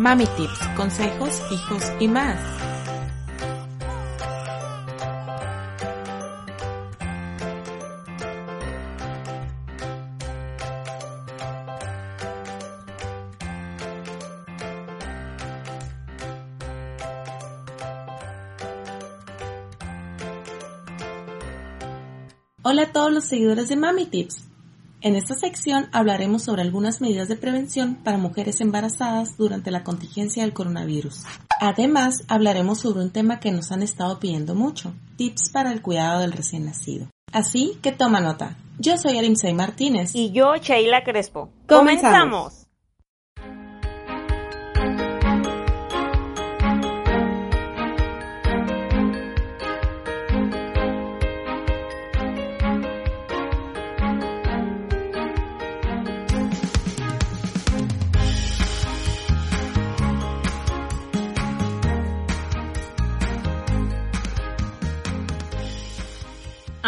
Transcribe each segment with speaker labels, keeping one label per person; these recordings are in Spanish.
Speaker 1: Mami Tips, consejos, hijos y más. Hola a todos los seguidores de Mami Tips. En esta sección hablaremos sobre algunas medidas de prevención para mujeres embarazadas durante la contingencia del coronavirus. Además, hablaremos sobre un tema que nos han estado pidiendo mucho, tips para el cuidado del recién nacido. Así que toma nota. Yo soy Arimsay Martínez.
Speaker 2: Y yo, Sheila Crespo.
Speaker 1: Comenzamos.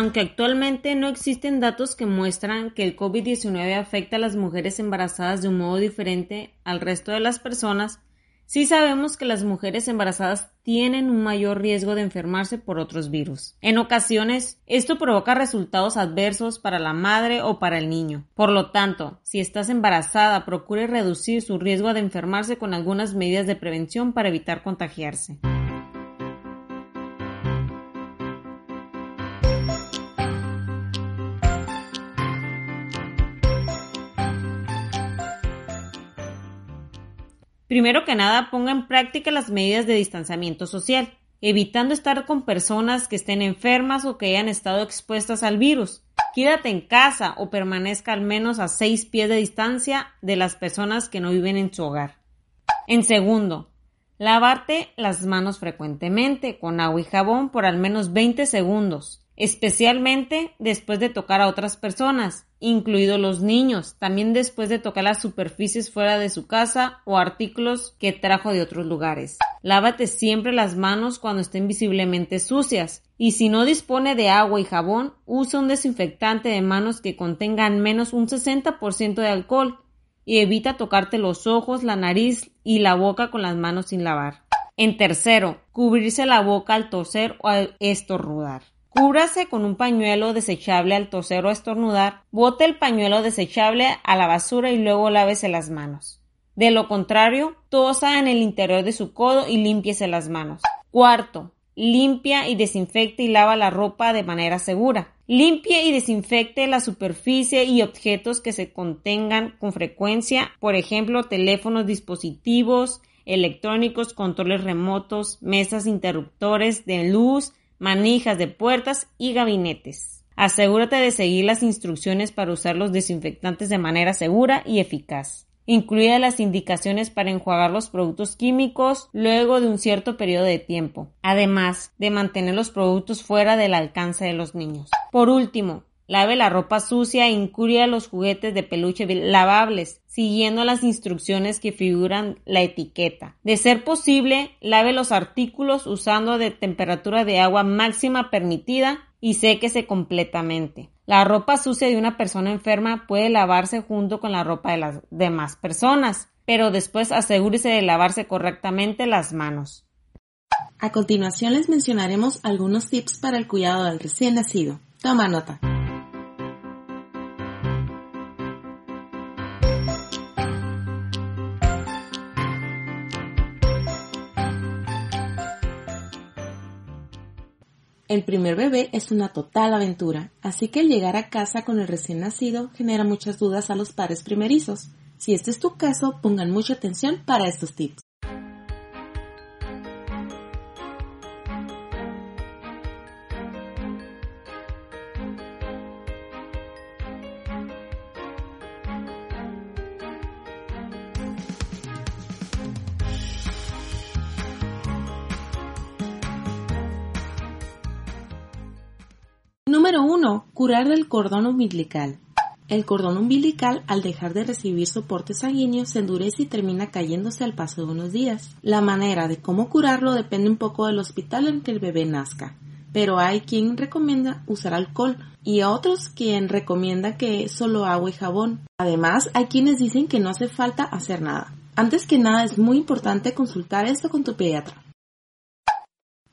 Speaker 2: Aunque actualmente no existen datos que muestran que el COVID-19 afecta a las mujeres embarazadas de un modo diferente al resto de las personas, sí sabemos que las mujeres embarazadas tienen un mayor riesgo de enfermarse por otros virus. En ocasiones, esto provoca resultados adversos para la madre o para el niño. Por lo tanto, si estás embarazada, procure reducir su riesgo de enfermarse con algunas medidas de prevención para evitar contagiarse. Primero que nada, ponga en práctica las medidas de distanciamiento social, evitando estar con personas que estén enfermas o que hayan estado expuestas al virus. Quédate en casa o permanezca al menos a seis pies de distancia de las personas que no viven en su hogar. En segundo, lavarte las manos frecuentemente con agua y jabón por al menos 20 segundos especialmente después de tocar a otras personas, incluidos los niños, también después de tocar las superficies fuera de su casa o artículos que trajo de otros lugares. Lávate siempre las manos cuando estén visiblemente sucias y si no dispone de agua y jabón, usa un desinfectante de manos que contenga al menos un 60% de alcohol y evita tocarte los ojos, la nariz y la boca con las manos sin lavar. En tercero, cubrirse la boca al toser o al estornudar. Cúbrase con un pañuelo desechable al toser o estornudar, bote el pañuelo desechable a la basura y luego lávese las manos. De lo contrario, tosa en el interior de su codo y límpiese las manos. Cuarto, limpia y desinfecte y lava la ropa de manera segura. Limpie y desinfecte la superficie y objetos que se contengan con frecuencia, por ejemplo, teléfonos, dispositivos electrónicos, controles remotos, mesas interruptores de luz, manijas de puertas y gabinetes. Asegúrate de seguir las instrucciones para usar los desinfectantes de manera segura y eficaz. Incluye las indicaciones para enjuagar los productos químicos luego de un cierto periodo de tiempo, además de mantener los productos fuera del alcance de los niños. Por último, Lave la ropa sucia e incluya los juguetes de peluche lavables, siguiendo las instrucciones que figuran la etiqueta. De ser posible, lave los artículos usando de temperatura de agua máxima permitida y séquese completamente. La ropa sucia de una persona enferma puede lavarse junto con la ropa de las demás personas, pero después asegúrese de lavarse correctamente las manos.
Speaker 1: A continuación les mencionaremos algunos tips para el cuidado del recién nacido. Toma nota. El primer bebé es una total aventura, así que el llegar a casa con el recién nacido genera muchas dudas a los padres primerizos. Si este es tu caso, pongan mucha atención para estos tips. 1. Curar del cordón umbilical. El cordón umbilical, al dejar de recibir soporte sanguíneo, se endurece y termina cayéndose al paso de unos días. La manera de cómo curarlo depende un poco del hospital en que el bebé nazca, pero hay quien recomienda usar alcohol y otros quien recomienda que solo agua y jabón. Además, hay quienes dicen que no hace falta hacer nada. Antes que nada es muy importante consultar esto con tu pediatra.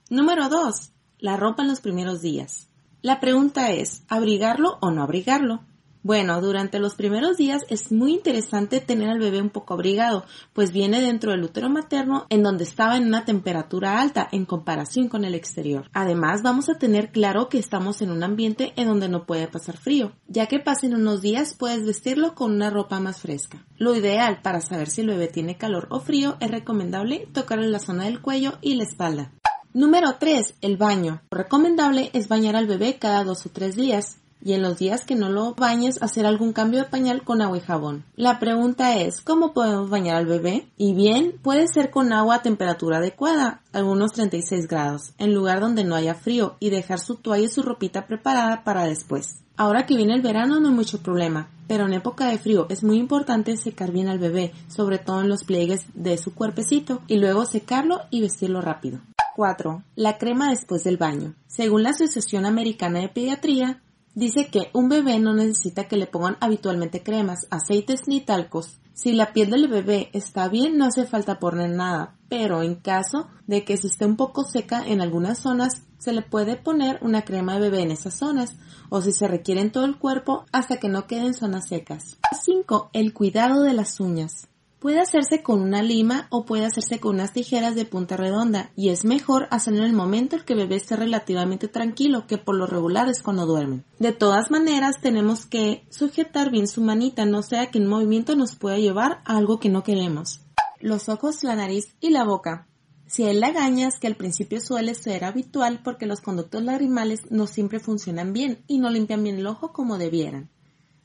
Speaker 1: Número 2. La ropa en los primeros días. La pregunta es, ¿abrigarlo o no abrigarlo? Bueno, durante los primeros días es muy interesante tener al bebé un poco abrigado, pues viene dentro del útero materno en donde estaba en una temperatura alta en comparación con el exterior. Además, vamos a tener claro que estamos en un ambiente en donde no puede pasar frío. Ya que pasen unos días puedes vestirlo con una ropa más fresca. Lo ideal para saber si el bebé tiene calor o frío es recomendable tocarle la zona del cuello y la espalda. Número 3. El baño. Lo recomendable es bañar al bebé cada dos o tres días y en los días que no lo bañes hacer algún cambio de pañal con agua y jabón. La pregunta es, ¿cómo podemos bañar al bebé? Y bien, puede ser con agua a temperatura adecuada, algunos 36 grados, en lugar donde no haya frío y dejar su toalla y su ropita preparada para después. Ahora que viene el verano no hay mucho problema, pero en época de frío es muy importante secar bien al bebé, sobre todo en los pliegues de su cuerpecito, y luego secarlo y vestirlo rápido. 4. La crema después del baño. Según la Asociación Americana de Pediatría, Dice que un bebé no necesita que le pongan habitualmente cremas, aceites ni talcos. Si la piel del bebé está bien, no hace falta poner nada, pero en caso de que si esté un poco seca en algunas zonas, se le puede poner una crema de bebé en esas zonas, o si se requiere en todo el cuerpo hasta que no queden zonas secas. 5. El cuidado de las uñas. Puede hacerse con una lima o puede hacerse con unas tijeras de punta redonda y es mejor hacerlo en el momento en que el bebé esté relativamente tranquilo que por lo regular es cuando duermen. De todas maneras tenemos que sujetar bien su manita no sea que un movimiento nos pueda llevar a algo que no queremos. Los ojos, la nariz y la boca. Si hay lagañas, que al principio suele ser habitual porque los conductos lagrimales no siempre funcionan bien y no limpian bien el ojo como debieran.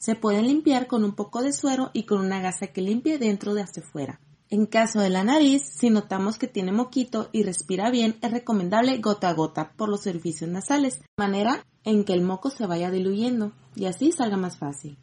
Speaker 1: Se pueden limpiar con un poco de suero y con una gasa que limpie dentro de hacia fuera. En caso de la nariz, si notamos que tiene moquito y respira bien, es recomendable gota a gota por los servicios nasales, manera en que el moco se vaya diluyendo y así salga más fácil.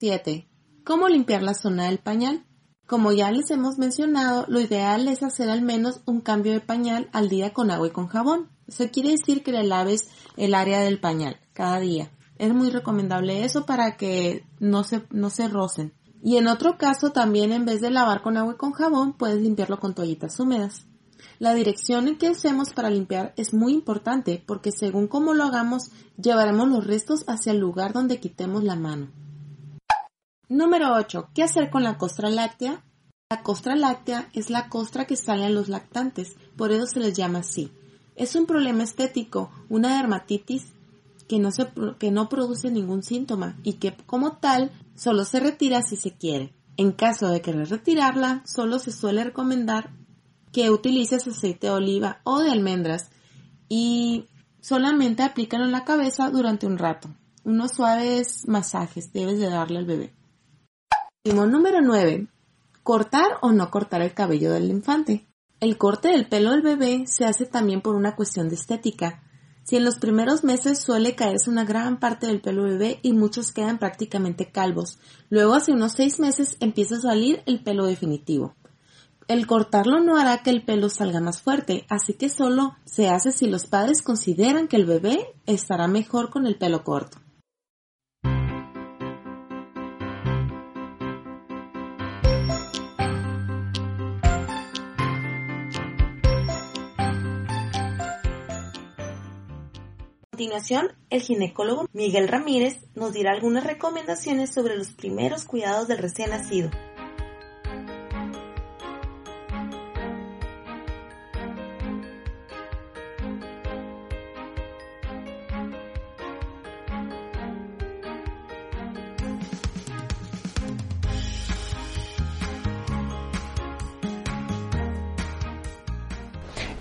Speaker 1: 7. ¿Cómo limpiar la zona del pañal? Como ya les hemos mencionado, lo ideal es hacer al menos un cambio de pañal al día con agua y con jabón. Eso quiere decir que le laves el área del pañal cada día. Es muy recomendable eso para que no se, no se rocen. Y en otro caso también en vez de lavar con agua y con jabón puedes limpiarlo con toallitas húmedas. La dirección en que usemos para limpiar es muy importante porque según cómo lo hagamos llevaremos los restos hacia el lugar donde quitemos la mano. Número 8. ¿Qué hacer con la costra láctea? La costra láctea es la costra que sale a los lactantes, por eso se les llama así. Es un problema estético, una dermatitis que no, que no produce ningún síntoma y que como tal solo se retira si se quiere. En caso de querer retirarla, solo se suele recomendar que utilices aceite de oliva o de almendras y solamente aplícalo en la cabeza durante un rato. Unos suaves masajes debes de darle al bebé. Número 9. Cortar o no cortar el cabello del infante. El corte del pelo del bebé se hace también por una cuestión de estética. Si en los primeros meses suele caerse una gran parte del pelo bebé y muchos quedan prácticamente calvos, luego hace unos seis meses empieza a salir el pelo definitivo. El cortarlo no hará que el pelo salga más fuerte, así que solo se hace si los padres consideran que el bebé estará mejor con el pelo corto. Continuación, el ginecólogo Miguel Ramírez nos dirá algunas recomendaciones sobre los primeros cuidados del recién nacido.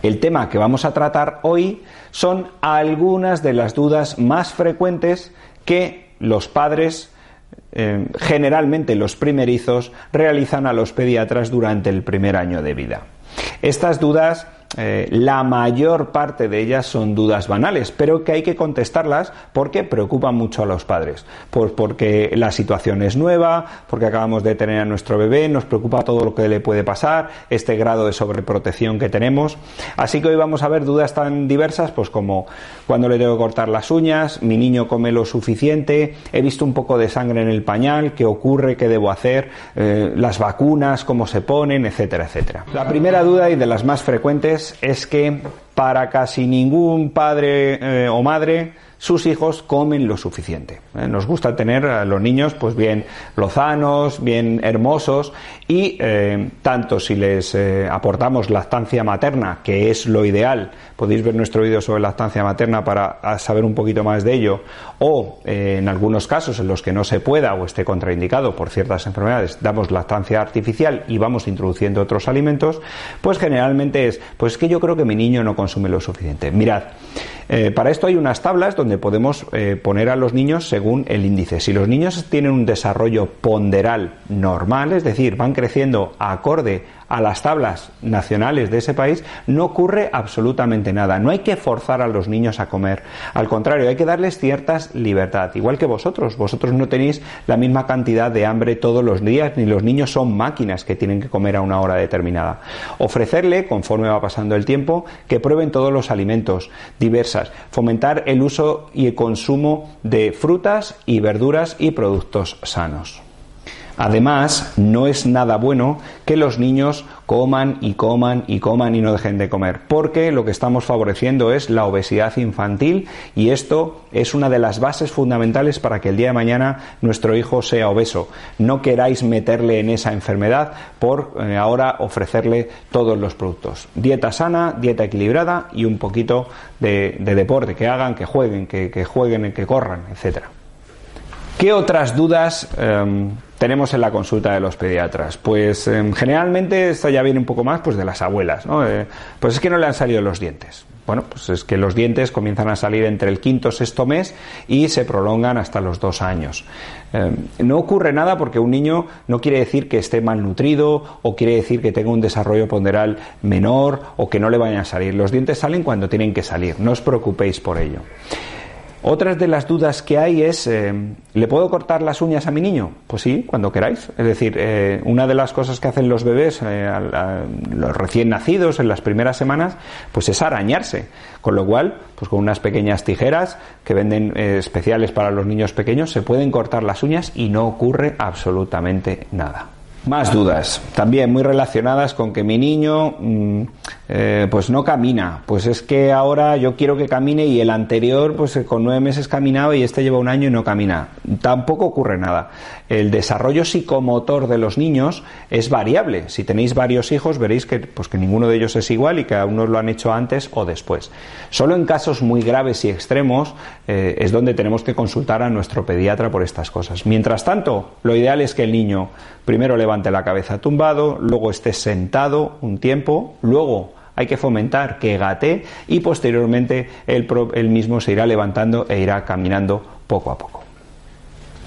Speaker 3: El tema que vamos a tratar hoy son algunas de las dudas más frecuentes que los padres, eh, generalmente los primerizos, realizan a los pediatras durante el primer año de vida. Estas dudas eh, la mayor parte de ellas son dudas banales, pero que hay que contestarlas porque preocupan mucho a los padres. Pues porque la situación es nueva, porque acabamos de tener a nuestro bebé, nos preocupa todo lo que le puede pasar, este grado de sobreprotección que tenemos. Así que hoy vamos a ver dudas tan diversas, pues como cuando le tengo que cortar las uñas, mi niño come lo suficiente, he visto un poco de sangre en el pañal, qué ocurre, qué debo hacer, eh, las vacunas, cómo se ponen, etcétera, etcétera. La primera duda y de las más frecuentes es que para casi ningún padre eh, o madre sus hijos comen lo suficiente. ¿eh? Nos gusta tener a los niños pues bien lozanos, bien hermosos y eh, tanto si les eh, aportamos lactancia materna, que es lo ideal, podéis ver nuestro vídeo sobre lactancia materna para saber un poquito más de ello, o en algunos casos en los que no se pueda o esté contraindicado por ciertas enfermedades, damos lactancia artificial y vamos introduciendo otros alimentos, pues generalmente es, pues es que yo creo que mi niño no consume lo suficiente. Mirad, eh, para esto hay unas tablas donde podemos eh, poner a los niños según el índice. Si los niños tienen un desarrollo ponderal normal, es decir, van creciendo acorde a las tablas nacionales de ese país, no ocurre absolutamente nada. No hay que forzar a los niños a comer. Al contrario, hay que darles ciertas libertad. Igual que vosotros. Vosotros no tenéis la misma cantidad de hambre todos los días, ni los niños son máquinas que tienen que comer a una hora determinada. Ofrecerle, conforme va pasando el tiempo, que prueben todos los alimentos diversas. Fomentar el uso y el consumo de frutas y verduras y productos sanos. Además, no es nada bueno que los niños coman y coman y coman y no dejen de comer, porque lo que estamos favoreciendo es la obesidad infantil y esto es una de las bases fundamentales para que el día de mañana nuestro hijo sea obeso. No queráis meterle en esa enfermedad por eh, ahora ofrecerle todos los productos. Dieta sana, dieta equilibrada y un poquito de, deporte, que hagan, que jueguen, que, que jueguen, que corran, etcétera. ¿Qué otras dudas em, tenemos en la consulta de los pediatras? Pues em, generalmente esto ya viene un poco más pues de las abuelas, ¿no? Eh, pues es que no le han salido los dientes. Bueno, pues es que los dientes comienzan a salir entre el quinto sexto mes y se prolongan hasta los dos años. Em, no ocurre nada porque un niño no quiere decir que esté malnutrido o quiere decir que tenga un desarrollo ponderal menor o que no le vayan a salir. Los dientes salen cuando tienen que salir. No os preocupéis por ello. Otras de las dudas que hay es, eh, ¿le puedo cortar las uñas a mi niño? Pues sí, cuando queráis. Es decir, eh, una de las cosas que hacen los bebés, eh, los recién nacidos en las primeras semanas, pues es arañarse. Con lo cual, pues con unas pequeñas tijeras que venden especiales para los niños pequeños, se pueden cortar las uñas y no ocurre absolutamente nada. Más dudas, también muy relacionadas con que mi niño mm, eh, pues no camina. Pues es que ahora yo quiero que camine y el anterior pues eh, con nueve meses caminaba y este lleva un año y no camina. Tampoco ocurre nada. El desarrollo psicomotor de los niños es variable. Si tenéis varios hijos veréis que, pues que ninguno de ellos es igual y que a unos lo han hecho antes o después. Solo en casos muy graves y extremos eh, es donde tenemos que consultar a nuestro pediatra por estas cosas. Mientras tanto, lo ideal es que el niño primero levante la cabeza tumbado, luego esté sentado un tiempo, luego hay que fomentar que gate y posteriormente él, mismo se irá levantando e irá caminando poco a poco.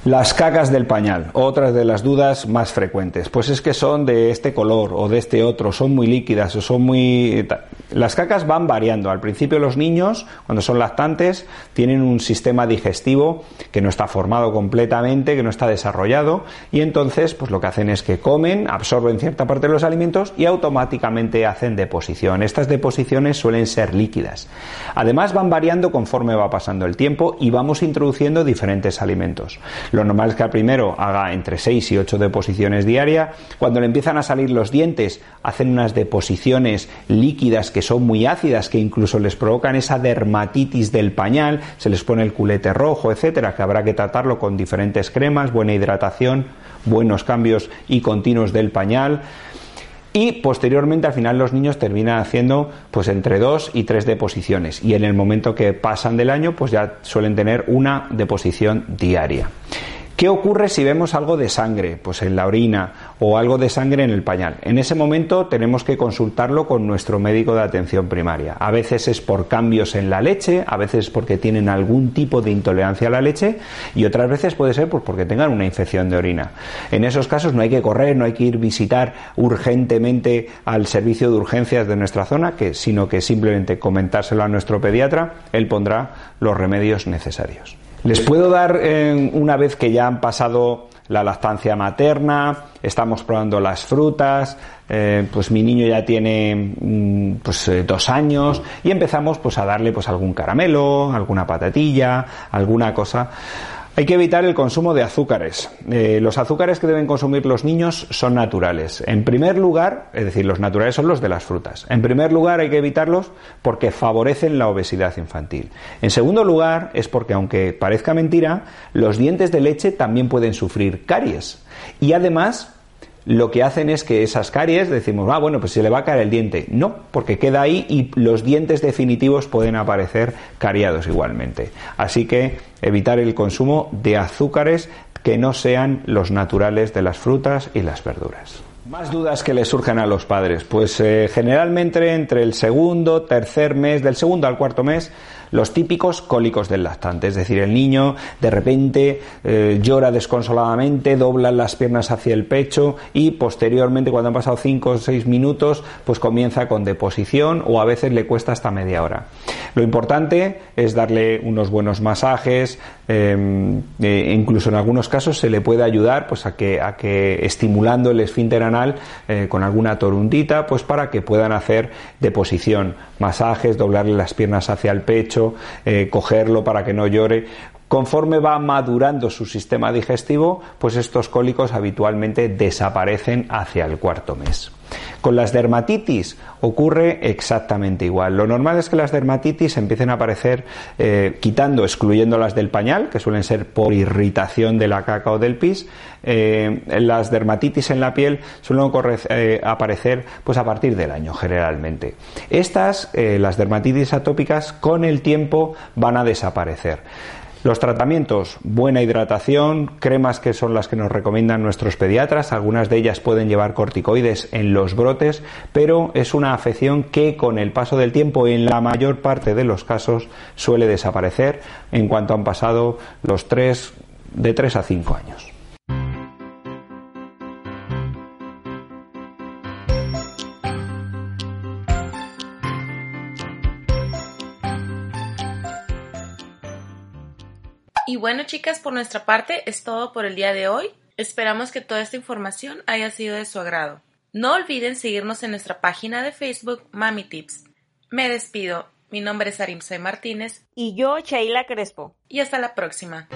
Speaker 3: Las cacas del pañal, otras de las dudas más frecuentes. Pues es que son de este color o de este otro, son muy líquidas o son muy... Las cacas van variando. Al principio los niños, cuando son lactantes, tienen un sistema digestivo que no está formado completamente, que no está desarrollado y entonces pues lo que hacen es que comen, absorben cierta parte de los alimentos y automáticamente hacen deposición. Estas deposiciones suelen ser líquidas. Además van variando conforme va pasando el tiempo y vamos introduciendo diferentes alimentos. Lo normal es que al primero haga entre 6 y 8 deposiciones diarias. Cuando le empiezan a salir los dientes, hacen unas deposiciones líquidas que son muy ácidas, que incluso les provocan esa dermatitis del pañal, se les pone el culete rojo, etcétera, que habrá que tratarlo con diferentes cremas, buena hidratación, buenos cambios y continuos del pañal y posteriormente al final los niños terminan haciendo pues entre dos y tres deposiciones y en el momento que pasan del año pues ya suelen tener una deposición diaria. ¿Qué ocurre si vemos algo de sangre, pues en la orina o algo de sangre en el pañal? En ese momento tenemos que consultarlo con nuestro médico de atención primaria. A veces es por cambios en la leche, a veces es porque tienen algún tipo de intolerancia a la leche y otras veces puede ser pues porque tengan una infección de orina. En esos casos no hay que correr, no hay que ir visitar urgentemente al servicio de urgencias de nuestra zona, sino que simplemente comentárselo a nuestro pediatra, él pondrá los remedios necesarios. Les puedo dar eh, una vez que ya han pasado la lactancia materna, estamos probando las frutas, eh, pues mi niño ya tiene mm, pues eh, dos años y empezamos pues a darle pues algún caramelo, alguna patatilla, alguna cosa hay que evitar el consumo de azúcares. Eh, los azúcares que deben consumir los niños son naturales. En primer lugar, es decir, los naturales son los de las frutas. En primer lugar, hay que evitarlos porque favorecen la obesidad infantil. En segundo lugar, es porque, aunque parezca mentira, los dientes de leche también pueden sufrir caries. Y además, lo que hacen es que esas caries decimos, ah, bueno, pues se le va a caer el diente. No, porque queda ahí y los dientes definitivos pueden aparecer cariados igualmente. Así que evitar el consumo de azúcares que no sean los naturales de las frutas y las verduras. Más dudas que le surgen a los padres. Pues eh, generalmente entre el segundo, tercer mes, del segundo al cuarto mes, los típicos cólicos del lactante, es decir, el niño de repente eh, llora desconsoladamente, dobla las piernas hacia el pecho y posteriormente, cuando han pasado 5 o 6 minutos, pues comienza con deposición o a veces le cuesta hasta media hora. Lo importante es darle unos buenos masajes, em, e incluso en algunos casos se le puede ayudar pues a que, a que estimulando el esfínter anal eh, con alguna torundita, pues para que puedan hacer deposición, masajes, doblarle las piernas hacia el pecho, eh, cogerlo para que no llore. Conforme va madurando su sistema digestivo, pues estos cólicos habitualmente desaparecen hacia el cuarto mes. Con las dermatitis ocurre exactamente igual. Lo normal es que las dermatitis empiecen a aparecer eh, quitando, excluyendo las del pañal, que suelen ser por irritación de la caca o del pis. Eh, las dermatitis en la piel suelen eh, aparecer pues a partir del año generalmente. Estas, las dermatitis atópicas, con el tiempo van a desaparecer. Los tratamientos, buena hidratación, cremas que son las que nos recomiendan nuestros pediatras, algunas de ellas pueden llevar corticoides en los brotes, pero es una afección que con el paso del tiempo en la mayor parte de los casos suele desaparecer en cuanto han pasado los tres, de 3 a 5 años.
Speaker 1: Bueno, chicas, por nuestra parte es todo por el día de hoy. Esperamos que toda esta información haya sido de su agrado. No olviden seguirnos en nuestra página de Facebook Mami Tips. Me despido. Mi nombre es Arimsoy Martínez.
Speaker 2: Y yo, Sheila Crespo.
Speaker 1: Y hasta la próxima.